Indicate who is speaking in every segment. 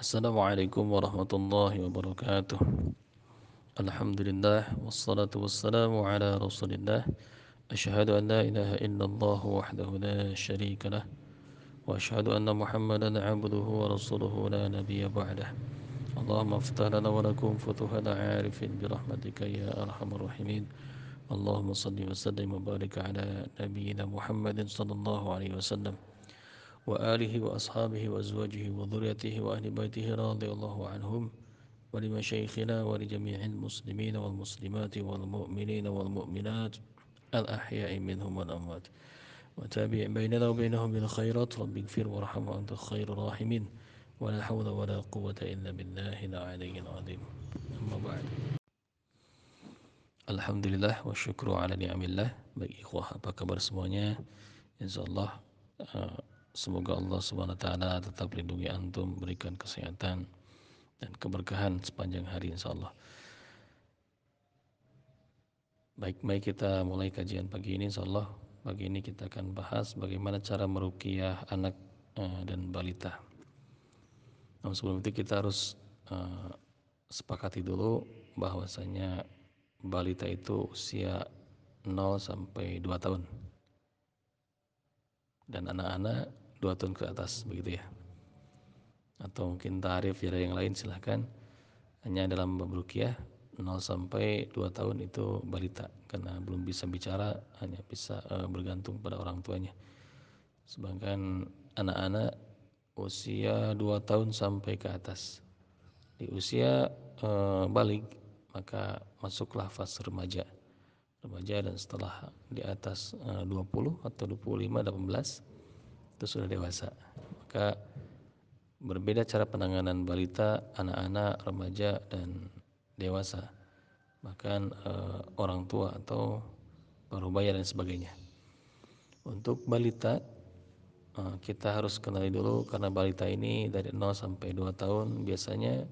Speaker 1: السلام عليكم ورحمة الله وبركاته. الحمد لله والصلاة والسلام على رسول الله. أشهد أن لا إله إلا الله وحده لا شريك له. وأشهد أن محمدا عبده ورسوله لا نبي بعده. اللهم افتح لنا ولكم فتوح العارفين برحمتك يا أرحم الراحمين. اللهم صل وسلم وبارك على نبينا محمد صلى الله عليه وسلم. وآله وأصحابه وأزواجه وذريته وأهل بيته رضي الله عنهم ولمشايخنا ولجميع المسلمين والمسلمات والمؤمنين والمؤمنات الأحياء منهم والأموات. وتابع بيننا وبينهم بالخيرات. رب اغفر وارحم وأنت خير الراحمين. ولا حول ولا قوة إلا بالله العلي العظيم. أما بعد. Alhamdulillah wa syukru ala ni'amillah. Baik ikhwah apa kabar semuanya? InsyaAllah uh, Semoga Allah Subhanahu wa taala tetap lindungi antum, berikan kesehatan dan keberkahan sepanjang hari insyaallah. Baik, mari kita mulai kajian pagi ini insyaallah. Pagi ini kita akan bahas bagaimana cara meruqyah anak uh, dan balita. Namun sebelum itu kita harus uh, sepakati dulu bahwasanya balita itu usia 0 sampai 2 tahun. Dan anak-anak dua tahun ke atas begitu ya. Atau mungkin tarif ya yang lain silahkan. Hanya dalam bab 0 sampai 2 tahun itu balita. Karena belum bisa bicara hanya bisa uh, bergantung pada orang tuanya. Sedangkan anak-anak usia 2 tahun sampai ke atas. Di usia uh, balik maka masuklah fase remaja. Remaja dan setelah di atas uh, 20 atau 25 18 itu sudah dewasa. Maka berbeda cara penanganan balita, anak-anak, remaja dan dewasa. Bahkan uh, orang tua atau parubaya dan sebagainya. Untuk balita uh, kita harus kenali dulu karena balita ini dari 0 sampai 2 tahun biasanya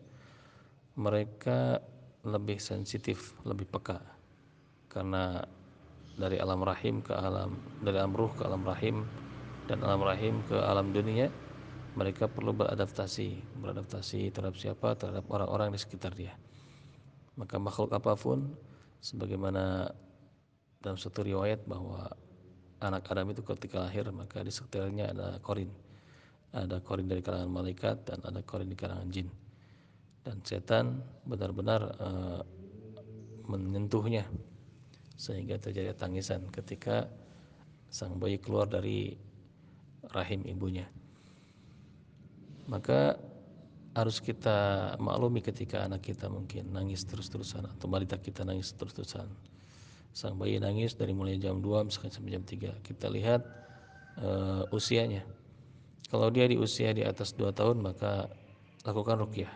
Speaker 1: mereka lebih sensitif, lebih peka. Karena dari alam rahim ke alam dari alam ruh ke alam rahim dan alam rahim ke alam dunia mereka perlu beradaptasi. Beradaptasi terhadap siapa? Terhadap orang-orang di sekitar dia. Maka makhluk apa pun sebagaimana dalam satu riwayat bahwa anak Adam itu ketika lahir maka di sekitarnya ada korin. Ada korin dari kalangan malaikat dan ada korin di kalangan jin. Dan setan benar-benar uh, menyentuhnya sehingga terjadi tangisan ketika sang bayi keluar dari rahim ibunya. Maka harus kita maklumi ketika anak kita mungkin nangis terus-terusan atau balita kita nangis terus-terusan. Sang bayi nangis dari mulai jam 2 misalkan sampai jam 3. Kita lihat uh, usianya. Kalau dia di usia di atas 2 tahun maka lakukan rukyah.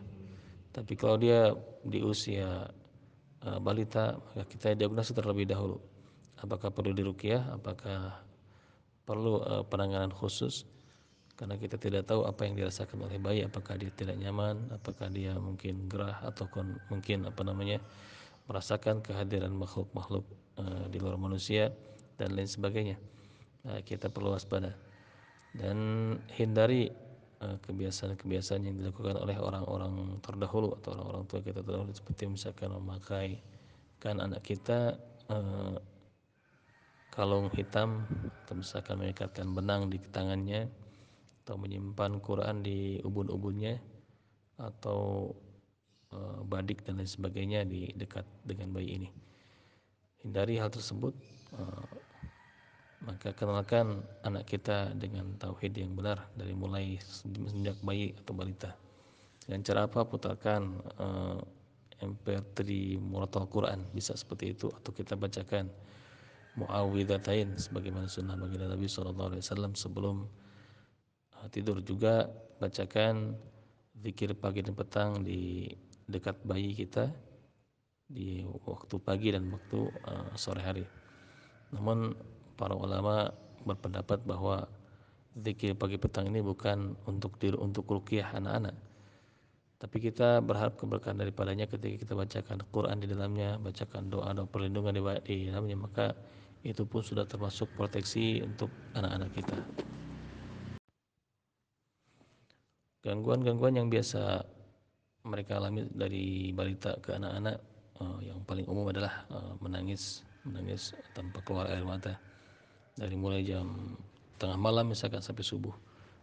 Speaker 1: Tapi kalau dia di usia uh, balita maka kita diagnosis terlebih dahulu. Apakah perlu dirukyah, apakah perlu uh, penanganan khusus karena kita tidak tahu apa yang dirasakan oleh bayi apakah dia tidak nyaman apakah dia mungkin gerah atau mungkin apa namanya merasakan kehadiran makhluk-makhluk uh, di luar manusia dan lain sebagainya. Nah, kita perlu waspada dan hindari uh, kebiasaan-kebiasaan yang dilakukan oleh orang-orang terdahulu atau orang-orang tua kita terdahulu seperti misalkan memakai kan anak kita kalung hitam atau misalkan mengikatkan benang di tangannya atau menyimpan Quran di ubun-ubunnya atau e, badik dan lain sebagainya di dekat dengan bayi ini. Hindari hal tersebut e, maka kenalkan anak kita dengan tauhid yang benar dari mulai sejak bayi atau balita. Dengan cara apa? Putarkan e, MP3 Muratal Quran bisa seperti itu atau kita bacakan muawwidzatain sebagaimana sunnah baginda Nabi sallallahu alaihi wasallam sebelum uh, tidur juga bacakan zikir pagi dan petang di dekat bayi kita di waktu pagi dan waktu uh, sore hari. Namun para ulama berpendapat bahwa zikir pagi petang ini bukan untuk diri untuk ruqyah anak-anak. Tapi kita berharap keberkahan daripadanya ketika kita bacakan Quran di dalamnya, bacakan doa doa perlindungan di dalamnya, maka itu pun sudah termasuk proteksi untuk anak-anak kita. gangguan-gangguan yang biasa mereka alami dari balita ke anak-anak uh, yang paling umum adalah uh, menangis menangis tanpa keluar air mata dari mulai jam tengah malam misalkan sampai subuh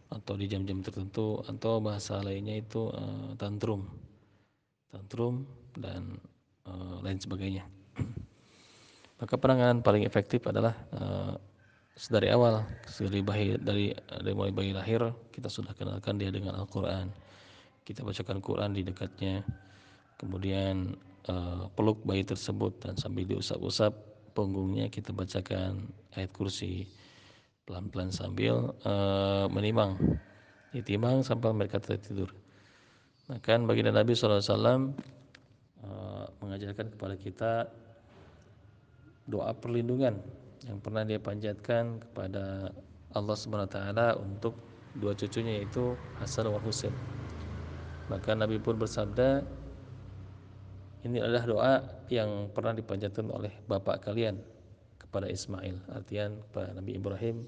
Speaker 1: atau di jam-jam tertentu atau bahasa lainnya itu uh, tantrum. Tantrum dan uh, lain sebagainya. Maka penanganan paling efektif adalah uh, dari awal dari bayi dari dari mulai bayi lahir kita sudah kenalkan dia dengan Al-Qur'an. Kita bacakan Quran di dekatnya. Kemudian uh, peluk bayi tersebut dan sambil diusap-usap punggungnya kita bacakan ayat kursi pelan-pelan sambil uh, menimang. Ditimang sampai mereka tertidur. Nah kan baginda Nabi SAW uh, mengajarkan kepada kita doa perlindungan yang pernah dia panjatkan kepada Allah Subhanahu wa taala untuk dua cucunya yaitu Hasan dan Husain. Maka Nabi pun bersabda, ini adalah doa yang pernah dipanjatkan oleh bapak kalian kepada Ismail, artian kepada Nabi Ibrahim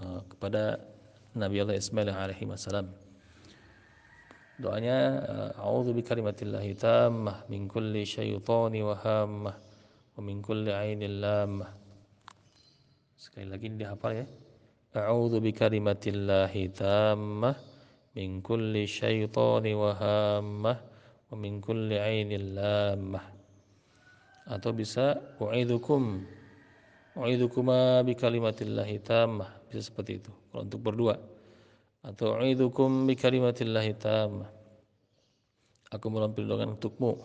Speaker 1: uh, kepada Nabi Allah Ismail alaihi wasallam. Doanya uh, a'udzu bikalimatillahi tammah min kulli syaitani wa hammah wa min kulli ainil lamah sekali lagi dihafal ya. A'udzu bikalimatillahi tammah min kulli syaitani wa hammah wa min kulli atau bisa u'idzukum u'idzukuma bikalimatillahi tammah. Bisa seperti itu kalau untuk berdua. Atau u'idzukum bikalimatillahi tammah. Aku mohon perlindungan untukmu.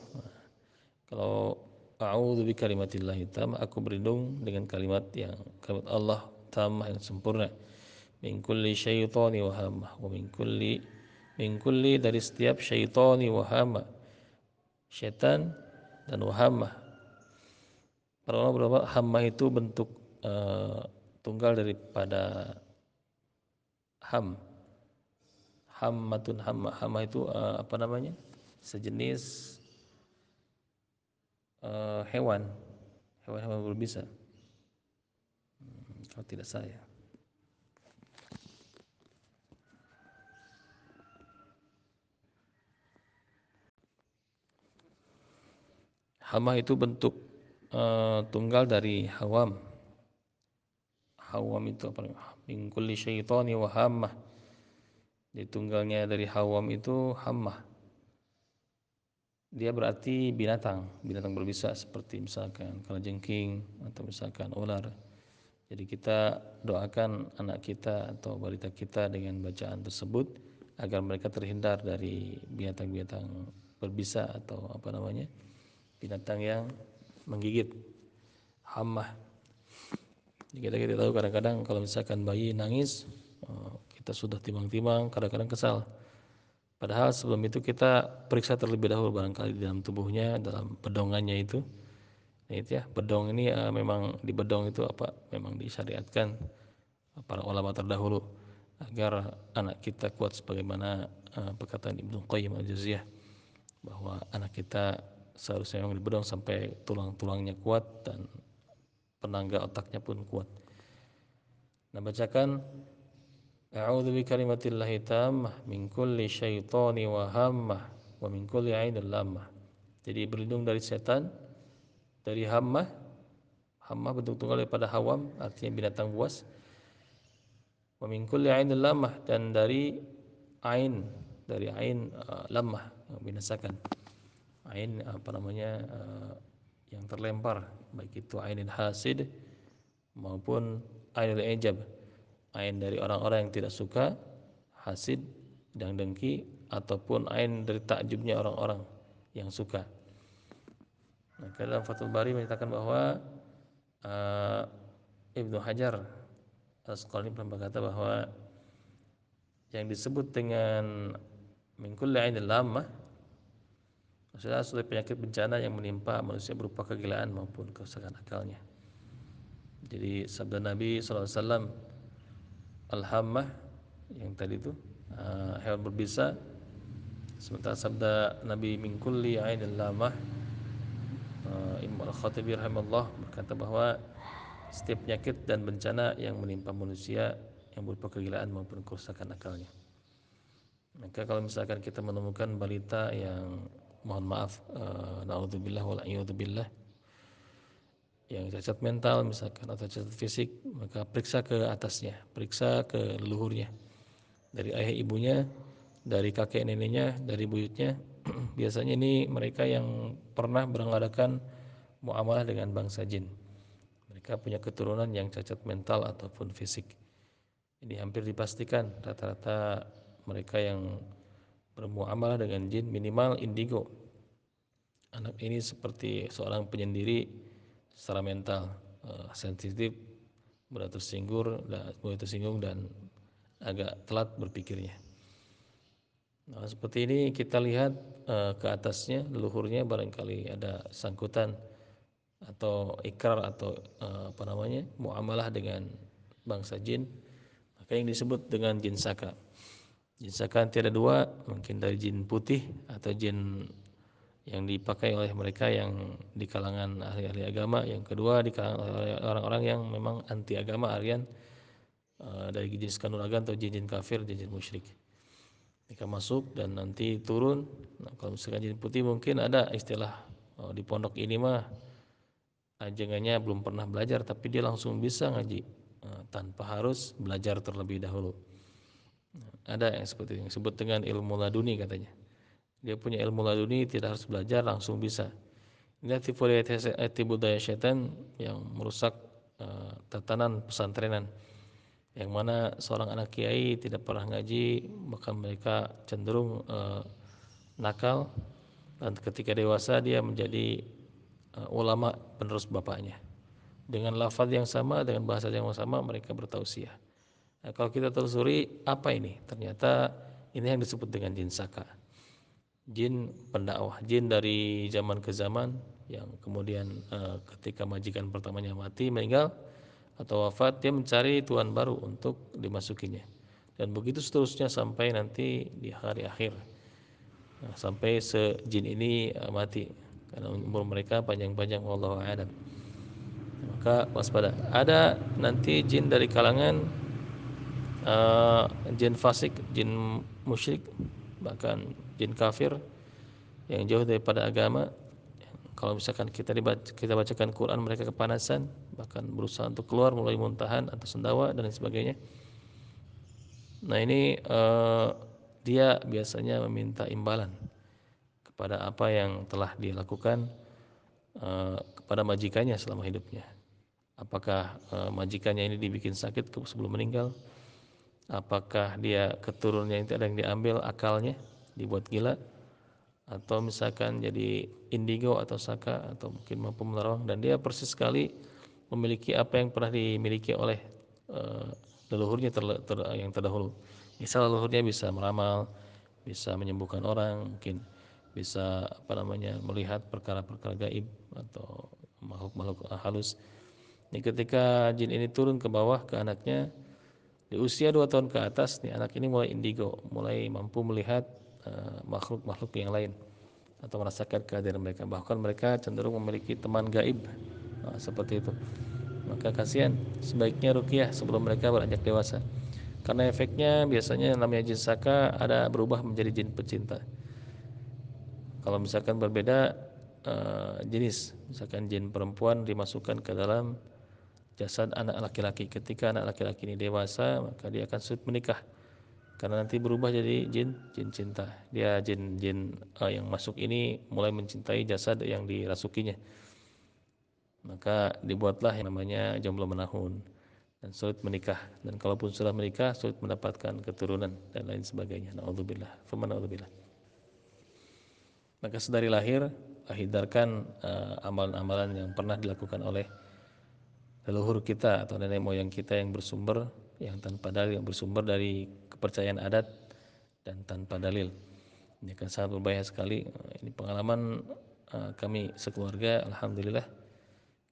Speaker 1: Kalau A'udzu bi kalimatillahi tam aku berlindung dengan kalimat yang kalimat Allah tamah yang sempurna. Min kulli syaitani wa hamah wa min kulli min kulli dari setiap syaitani wa hamah syaitan dan wahamah para ulama berapa hamah itu bentuk uh, tunggal daripada ham. Hammatun hamah hamah itu uh, apa namanya? Sejenis uh, hewan. Hewan-hewan berbisa. Hmm, kalau tidak saya. Hama itu bentuk uh, tunggal dari hawam. Hawam itu apa min kulli syaitani wa hammah. Jadi tunggalnya dari hawam itu hammah. Dia berarti binatang, binatang berbisa seperti misalkan kalajengking atau misalkan ular. Jadi kita doakan anak kita atau balita kita dengan bacaan tersebut agar mereka terhindar dari binatang-binatang berbisa atau apa namanya? Binatang yang menggigit hamah. Kita kita tahu kadang-kadang kalau misalkan bayi nangis oh, kita sudah timang-timang kadang-kadang kesal Padahal sebelum itu kita periksa terlebih dahulu barangkali di dalam tubuhnya, dalam bedongannya itu. Nah, itu ya, bedong ini uh, memang di bedong itu apa? Memang disyariatkan para ulama terdahulu agar anak kita kuat sebagaimana uh, perkataan Ibnu Qayyim al-Jauziyah bahwa anak kita seharusnya memang di bedong sampai tulang-tulangnya kuat dan penangga otaknya pun kuat. Nah, bacakan A'udzu bikalimatillahi tammah min kulli syaitani wa hammah wa min kulli ainil lamah. Jadi berlindung dari setan, dari hammah, hammah bentuk tunggal daripada hawam, artinya binatang buas. Wa min kulli ainil lamah dan dari ain, dari ain uh, lamah yang binasakan. Ain apa namanya uh, yang terlempar, baik itu ainil hasid maupun ainil ijab ain dari orang-orang yang tidak suka hasid dan dengki ataupun ain dari takjubnya orang-orang yang suka. Nah, dalam Fathul Bari menyatakan bahwa uh, Ibnu Hajar Asqalani pernah berkata bahwa yang disebut dengan mingkul ainil lama maksudnya suatu penyakit bencana yang menimpa manusia berupa kegilaan maupun kerusakan akalnya. Jadi sabda Nabi SAW al-hammah yang tadi itu uh, hewan berbisa sementara sabda Nabi min kulli ainil lamah uh, Imam Al-Khatibi rahimahullah berkata bahwa setiap penyakit dan bencana yang menimpa manusia yang berupa kegilaan maupun kerusakan akalnya. Maka kalau misalkan kita menemukan balita yang mohon maaf uh, naudzubillah wal billah yang cacat mental misalkan atau cacat fisik maka periksa ke atasnya periksa ke leluhurnya. Dari ayah ibunya dari kakek neneknya dari buyutnya. Biasanya ini mereka yang pernah berengadakan muamalah dengan bangsa jin. Mereka punya keturunan yang cacat mental ataupun fisik. Ini hampir dipastikan rata-rata mereka yang bermuamalah dengan jin minimal indigo anak ini seperti seorang penyendiri secara mental uh, sensitif mudah tersinggung dan mudah tersinggung dan agak telat berpikirnya. Nah, seperti ini kita lihat uh, ke atasnya leluhurnya barangkali ada sangkutan atau ikrar atau uh, apa namanya muamalah dengan bangsa jin maka yang disebut dengan jin saka. Jin saka tiada dua mungkin dari jin putih atau jin yang dipakai oleh mereka yang di kalangan ahli-ahli agama, yang kedua di kalangan orang-orang yang memang anti agama alian uh, dari jenis kanuragan atau jin-jin kafir, jin-jin musyrik. Mereka masuk dan nanti turun. Nah, kalau misalkan jin putih mungkin ada istilah oh, di pondok ini mah ajengannya belum pernah belajar tapi dia langsung bisa ngaji uh, tanpa harus belajar terlebih dahulu. Ada yang seperti yang disebut dengan ilmu laduni katanya. Dia punya ilmu laduni tidak harus belajar langsung bisa. Ini tipu tipu daya syaitan yang merusak uh, tatanan pesantrenan. Yang mana seorang anak kiai tidak pernah ngaji bahkan mereka cenderung uh, nakal. Dan ketika dewasa dia menjadi uh, ulama penerus bapaknya. Dengan lafaz yang sama dengan bahasa yang sama mereka bertausiah nah, kalau kita telusuri apa ini? Ternyata ini yang disebut dengan jin saka. Jin pendakwah jin dari zaman ke zaman yang kemudian uh, ketika majikan pertamanya mati meninggal atau wafat dia mencari tuan baru untuk dimasukinya. Dan begitu seterusnya sampai nanti di hari akhir. Nah, sampai sejin ini uh, mati. Karena umur mereka panjang-panjang Allah a'lam. Maka waspada. Ada nanti jin dari kalangan uh, jin fasik jin musyrik bahkan jin kafir yang jauh daripada agama. Kalau misalkan kita dibaca, kita bacakan Quran mereka kepanasan bahkan berusaha untuk keluar mulai muntahan atau sendawa dan sebagainya. Nah ini uh, dia biasanya meminta imbalan kepada apa yang telah dilakukan uh, kepada majikannya selama hidupnya. Apakah uh, majikannya ini dibikin sakit sebelum meninggal apakah dia keturunannya itu ada yang diambil akalnya dibuat gila atau misalkan jadi indigo atau saka atau mungkin mampu menerawang dan dia persis sekali memiliki apa yang pernah dimiliki oleh uh, leluhurnya ter, ter, yang terdahulu. Misal leluhurnya bisa meramal, bisa menyembuhkan orang, mungkin bisa apa namanya melihat perkara-perkara gaib atau makhluk-makhluk halus. Ini ketika jin ini turun ke bawah ke anaknya di usia dua tahun ke atas, nih anak ini mulai indigo, mulai mampu melihat Eh, makhluk-makhluk yang lain atau merasakan kehadiran mereka. Bahkan mereka cenderung memiliki teman gaib nah, seperti itu. Maka kasihan sebaiknya rukiah sebelum mereka beranjak dewasa. Karena efeknya biasanya namanya jin saka ada berubah menjadi jin pecinta. Kalau misalkan berbeda uh, jenis misalkan jin perempuan dimasukkan ke dalam jasad anak laki-laki. Ketika anak laki-laki ini dewasa maka dia akan sulit menikah. Karena nanti berubah jadi jin jin cinta. Dia jin jin uh, yang masuk ini mulai mencintai jasad yang dirasukinya. Maka dibuatlah yang namanya jomblo menahun dan sulit menikah. Dan kalaupun sudah menikah sulit mendapatkan keturunan dan lain sebagainya. Naudzubillah. Faman naudzubillah. Maka sedari lahir hindarkan uh, amalan-amalan yang pernah dilakukan oleh leluhur kita atau nenek moyang kita yang bersumber yang tanpa dalil yang bersumber dari kepercayaan adat dan tanpa dalil. Ini akan sangat berbahaya sekali. Ini pengalaman uh, kami sekeluarga, alhamdulillah.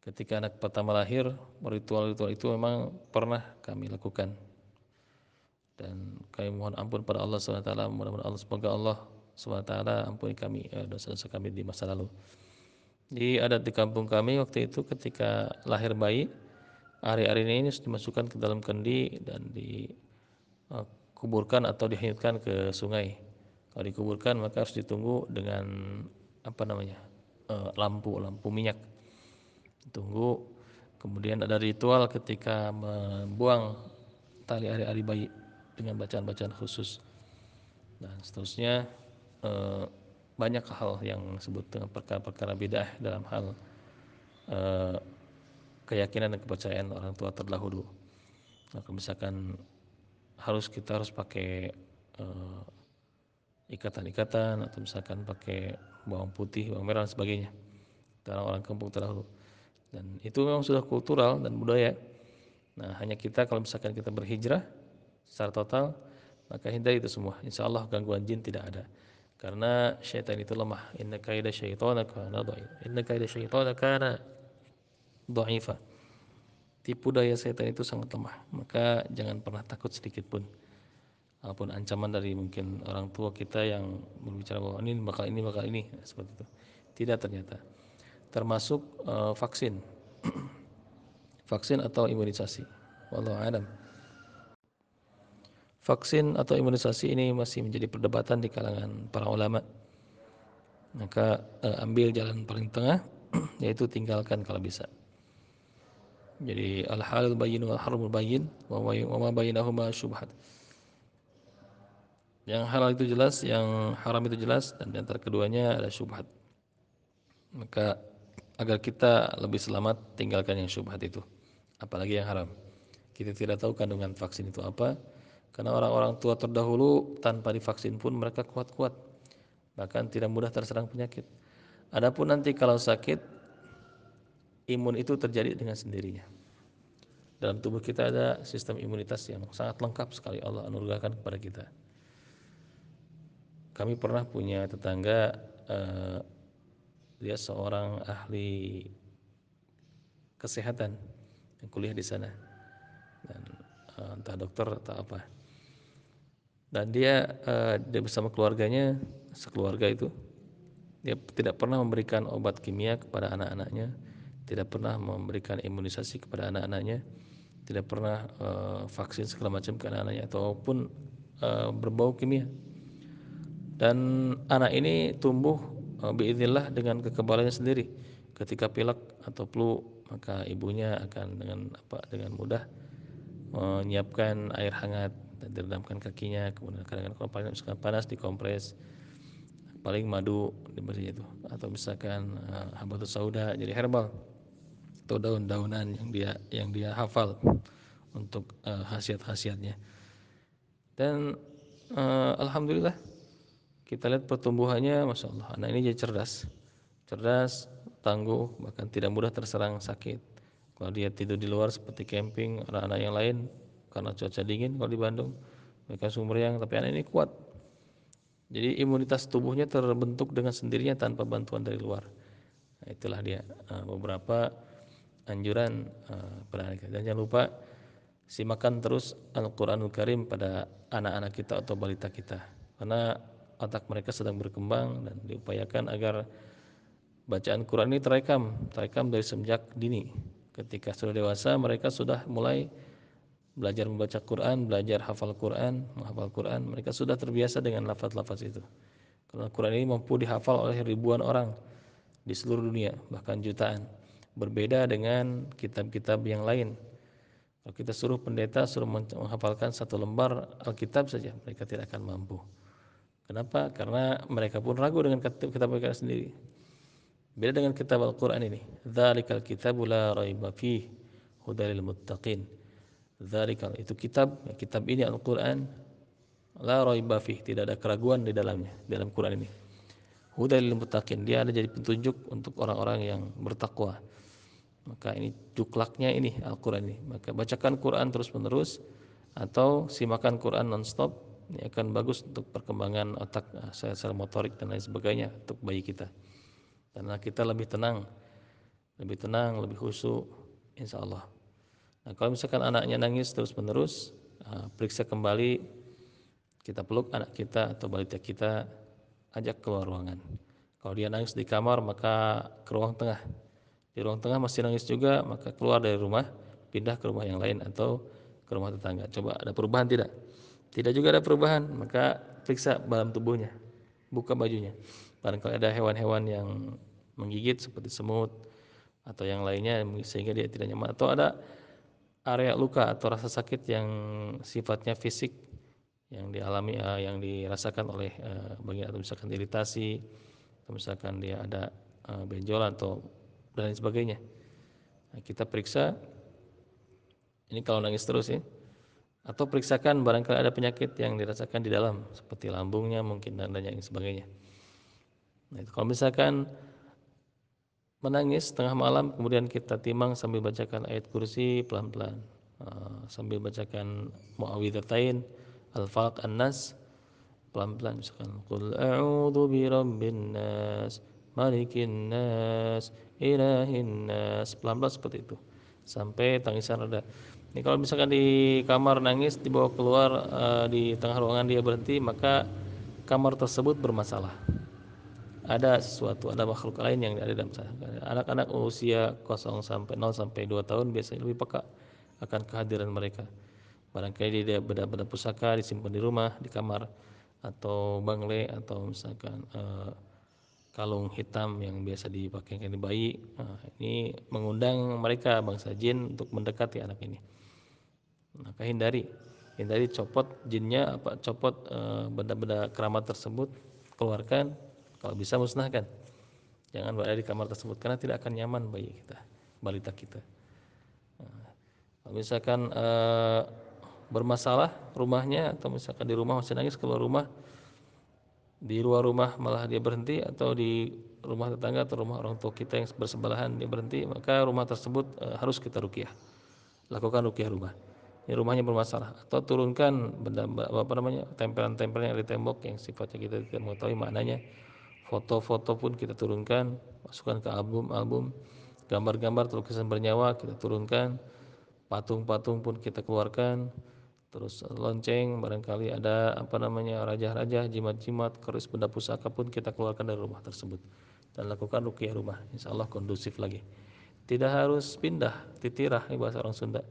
Speaker 1: Ketika anak pertama lahir, ritual-ritual itu memang pernah kami lakukan. Dan kami mohon ampun pada Allah SWT, mudah-mudahan Allah semoga Allah SWT ampuni kami uh, dosa-dosa kami di masa lalu. Di adat di kampung kami waktu itu ketika lahir bayi, hari-hari ini dimasukkan ke dalam kendi dan di uh, kuburkan atau dihanyutkan ke sungai. Kalau dikuburkan maka harus ditunggu dengan apa namanya uh, lampu lampu minyak. Tunggu kemudian ada ritual ketika membuang tali ari-ari bayi dengan bacaan-bacaan khusus. Dan seterusnya uh, banyak hal yang disebut dengan perkara-perkara bidah dalam hal keyakinan dan kepercayaan orang tua terdahulu. Maka misalkan harus kita harus pakai uh, ikatan-ikatan atau misalkan pakai bawang putih, bawang merah dan sebagainya. Orang-orang kampung terdahulu. Dan itu memang sudah kultural dan budaya. Nah, hanya kita kalau misalkan kita berhijrah secara total, maka hindari itu semua. Insya Allah gangguan jin tidak ada. Karena syaitan itu lemah. Inna kaida syaitana kana. Inna kaida syaitana kana dha'ifa. Tipu daya setan itu sangat lemah. Maka jangan pernah takut sedikit pun. Walaupun ancaman dari mungkin orang tua kita yang berbicara bahwa ini bakal ini bakal ini seperti itu. Tidak ternyata. Termasuk uh, vaksin. vaksin atau imunisasi. Wallahu a'lam. Vaksin atau imunisasi ini masih menjadi perdebatan di kalangan para ulama. Maka uh, ambil jalan paling tengah yaitu tinggalkan kalau bisa. Jadi al-halal bayyin wal haramul bayyin wa ma bainahuma syubhat. Yang halal itu jelas, yang haram itu jelas dan di antara keduanya ada syubhat. Maka agar kita lebih selamat tinggalkan yang syubhat itu, apalagi yang haram. Kita tidak tahu kandungan vaksin itu apa, karena orang-orang tua terdahulu tanpa divaksin pun mereka kuat-kuat, bahkan tidak mudah terserang penyakit. Adapun nanti kalau sakit, imun itu terjadi dengan sendirinya. Dalam tubuh kita ada sistem imunitas yang sangat lengkap sekali Allah anugerahkan kepada kita. Kami pernah punya tetangga uh, dia seorang ahli kesehatan yang kuliah di sana dan uh, entah dokter atau apa dan dia uh, dia bersama keluarganya sekeluarga itu dia tidak pernah memberikan obat kimia kepada anak-anaknya tidak pernah memberikan imunisasi kepada anak-anaknya, tidak pernah uh, vaksin segala macam ke anak-anaknya ataupun uh, berbau kimia. Dan anak ini tumbuh uh, biiznillah dengan kekebalannya sendiri. Ketika pilek atau flu, maka ibunya akan dengan apa dengan mudah menyiapkan air hangat dan direndamkan kakinya, kemudian kadang-kadang kalau misalkan panas dikompres paling madu diberi itu atau misalkan uh, habatus sauda jadi herbal atau daun-daunan yang dia yang dia hafal untuk uh, khasiat-khasiatnya. Dan uh, alhamdulillah kita lihat pertumbuhannya, masya Allah, anak ini jadi cerdas, cerdas, tangguh, bahkan tidak mudah terserang sakit. Kalau dia tidur di luar seperti camping, anak-anak yang lain karena cuaca dingin kalau di Bandung, mereka sumber yang tapi anak ini kuat. Jadi imunitas tubuhnya terbentuk dengan sendirinya tanpa bantuan dari luar. Nah, itulah dia uh, beberapa anjuran uh. Dan jangan lupa simakan terus Al-Qur'anul Karim pada anak-anak kita atau balita kita. Karena otak mereka sedang berkembang dan diupayakan agar bacaan Quran ini terekam, terekam dari semenjak dini. Ketika sudah dewasa mereka sudah mulai belajar membaca Quran, belajar hafal Quran, menghafal Quran, mereka sudah terbiasa dengan lafaz-lafaz itu. Karena Quran ini mampu dihafal oleh ribuan orang di seluruh dunia, bahkan jutaan berbeda dengan kitab-kitab yang lain. Kalau kita suruh pendeta suruh menghafalkan satu lembar Alkitab saja, mereka tidak akan mampu. Kenapa? Karena mereka pun ragu dengan kitab mereka sendiri. Beda dengan kitab Al-Quran ini. Dzalikal kitabu la raiba fih hudalil muttaqin. Dzalikal itu kitab, kitab ini Al-Quran la raiba tidak ada keraguan di dalamnya, dalam Quran ini. Hudalil muttaqin, dia ada jadi petunjuk untuk orang-orang yang bertakwa maka ini juklaknya ini Al-Quran ini. Maka bacakan Quran terus menerus atau simakan Quran non-stop ini akan bagus untuk perkembangan otak eh, sel-sel motorik dan lain sebagainya untuk bayi kita. Karena kita lebih tenang lebih tenang lebih khusyuk insya Allah nah kalau misalkan anaknya nangis terus menerus eh, periksa kembali kita peluk anak kita atau balita kita ajak keluar ruangan. Kalau dia nangis di kamar maka ke ruang tengah di ruang tengah masih nangis juga maka keluar dari rumah pindah ke rumah yang lain atau ke rumah tetangga. Coba ada perubahan tidak? Tidak juga ada perubahan maka periksa dalam tubuhnya buka bajunya. Barangkali ada hewan-hewan yang menggigit seperti semut atau yang lainnya sehingga dia tidak nyaman. Atau ada area luka atau rasa sakit yang sifatnya fisik yang dialami uh, yang dirasakan oleh uh, bagian atau misalkan iritasi atau misalkan dia ada uh, benjolan atau dan lain sebagainya. Nah, kita periksa ini kalau nangis terus ya atau periksakan barangkali ada penyakit yang dirasakan di dalam seperti lambungnya mungkin dan lain sebagainya. Nah, itu kalau misalkan menangis tengah malam kemudian kita timang sambil bacakan ayat kursi pelan-pelan uh, sambil bacakan muawwidzatain al-falaq an-nas pelan-pelan misalkan qul a'udzu birabbin nas malikin nas ilahin nas pelan-pelan seperti itu sampai tangisan reda ini kalau misalkan di kamar nangis dibawa keluar uh, di tengah ruangan dia berhenti maka kamar tersebut bermasalah ada sesuatu, ada makhluk lain yang ada dalam sana. Anak-anak usia 0 sampai 0 sampai 2 tahun biasanya lebih peka akan kehadiran mereka. Barangkali dia benda-benda pusaka disimpan di rumah, di kamar atau bangle atau misalkan uh, kalung hitam yang biasa dipakai di bayi. Nah, ini mengundang mereka bangsa jin untuk mendekati anak ini. Maka hindari, hindari copot jinnya apa copot uh, benda-benda keramat tersebut, keluarkan kalau bisa musnahkan. Jangan berada di kamar tersebut karena tidak akan nyaman bayi kita, balita kita. Nah, kalau misalkan e, bermasalah rumahnya atau misalkan di rumah masih nangis keluar rumah, di luar rumah malah dia berhenti atau di rumah tetangga atau rumah orang tua kita yang bersebelahan dia berhenti, maka rumah tersebut e, harus kita rukiah. Lakukan rukiah rumah. Ini rumahnya bermasalah atau turunkan benda apa namanya tempelan-tempelan yang di tembok yang sifatnya kita tidak mengetahui maknanya foto-foto pun kita turunkan masukkan ke album-album gambar-gambar lukisan bernyawa kita turunkan patung-patung pun kita keluarkan terus lonceng barangkali ada apa namanya raja-raja jimat-jimat keris benda pusaka pun kita keluarkan dari rumah tersebut dan lakukan rukyah rumah. Insya Allah kondusif lagi. Tidak harus pindah titirah ini bahasa orang Sunda.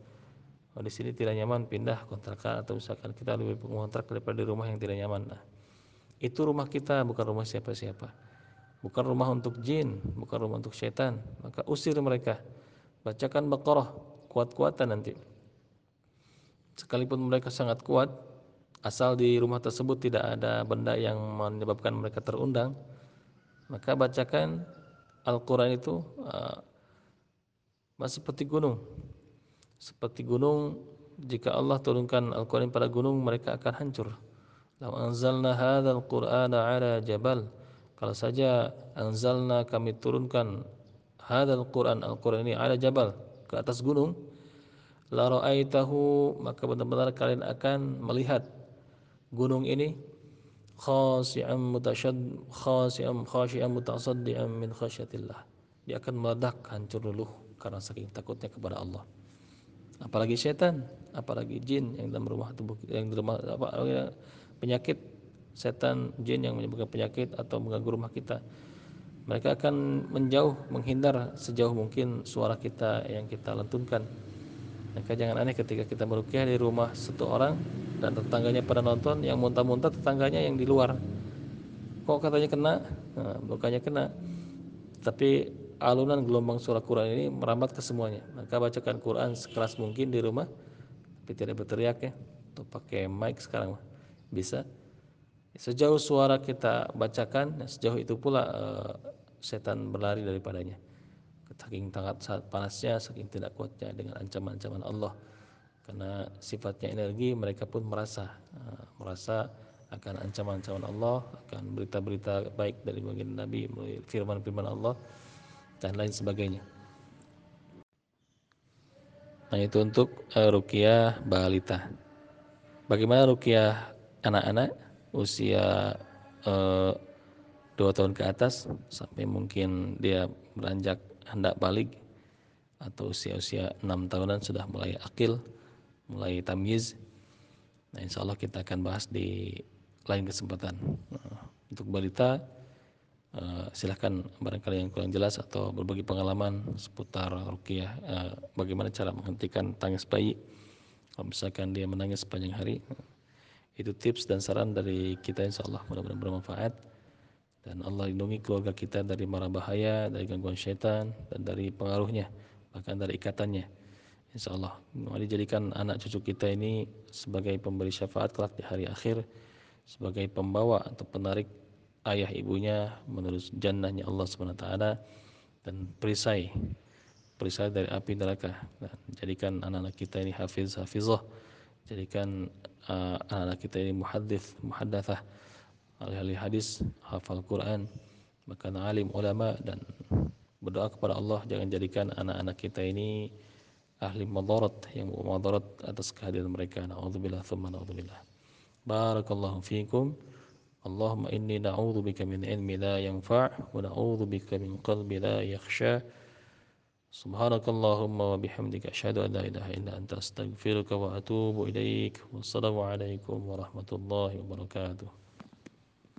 Speaker 1: Oh, di sini tidak nyaman pindah kontrakan atau misalkan kita lebih mengontrak daripada di rumah yang tidak nyaman. Nah itu rumah kita bukan rumah siapa-siapa. Bukan rumah untuk jin bukan rumah untuk setan maka usir mereka. Bacakan Baqarah kuat-kuatan nanti sekalipun mereka sangat kuat asal di rumah tersebut tidak ada benda yang menyebabkan mereka terundang maka bacakan Al-Quran itu uh, seperti gunung. Seperti gunung jika Allah turunkan Al-Quran pada gunung mereka akan hancur. Lau anzalna hadzal qur'ana ala jabal. Kalau saja anzalna kami turunkan hadzal qur'an al-qur'an ini ala jabal ke atas gunung la ra'aitahu maka benar-benar kalian akan melihat gunung ini khasi'an mutashad khasi'an khashi'an mutasaddian min khasyatillah. Dia akan meledak hancur luluh karena saking takutnya kepada Allah. Apalagi setan apalagi jin yang dalam rumah tubuh yang dalam apa penyakit. Setan jin yang menyebabkan penyakit atau mengganggu rumah kita. Mereka akan menjauh menghindar sejauh mungkin suara kita yang kita lentunkan maka jangan aneh ketika kita merukyah di rumah satu orang dan tetangganya pada nonton yang muntah-muntah tetangganya yang di luar. Kok katanya kena? Nah, bukannya kena. Tapi alunan gelombang suara Quran ini merambat ke semuanya. Maka bacakan Quran sekeras mungkin di rumah tapi tidak berteriak ya. Atau pakai mic sekarang bisa. Sejauh suara kita bacakan sejauh itu pula uh, setan berlari daripadanya saking sangat saat panasnya saking tidak kuatnya dengan ancaman-ancaman Allah. Karena sifatnya energi mereka pun merasa uh, merasa akan ancaman-ancaman Allah akan berita-berita baik dari bagian Nabi firman-firman Allah dan lain sebagainya. Nah itu untuk uh, rukiah balita. Bagaimana rukiah anak-anak? Usia eh, dua tahun ke atas sampai mungkin dia beranjak hendak balik atau usia-usia enam tahunan sudah mulai akil, mulai tamyiz. Nah, insya Allah kita akan bahas di lain kesempatan. Nah, untuk balita, uh, silahkan barangkali yang kurang jelas atau berbagi pengalaman seputar rukiah, uh, bagaimana cara menghentikan tangis bayi. Kalau misalkan dia menangis sepanjang hari, itu tips dan saran dari kita insya Allah mudah-mudahan bermanfaat dan Allah lindungi keluarga kita dari mara bahaya, dari gangguan syaitan dan dari pengaruhnya, bahkan dari ikatannya. Insya Allah, mari jadikan anak cucu kita ini sebagai pemberi syafaat kelak di hari akhir, sebagai pembawa atau penarik ayah ibunya menuju jannahnya Allah SWT dan perisai perisai dari api neraka. Dan jadikan anak-anak kita ini hafiz hafizah. Jadikan uh, anak-anak kita ini muhaddits muhaddatsah ahli hadis hafal Quran bahkan alim ulama dan berdoa kepada Allah jangan jadikan anak-anak kita ini ahli madarat yang madarat atas kehadiran mereka naudzubillah thumma naudzubillah barakallahu fiikum Allahumma inni na'udzu bika min ilmi la yanfa' wa na'udzu bika min qalbi la yakhsha Subhanakallahumma wa bihamdika asyhadu an la ilaha illa anta astaghfiruka wa atubu ilaik. Wassalamu alaikum warahmatullahi wabarakatuh.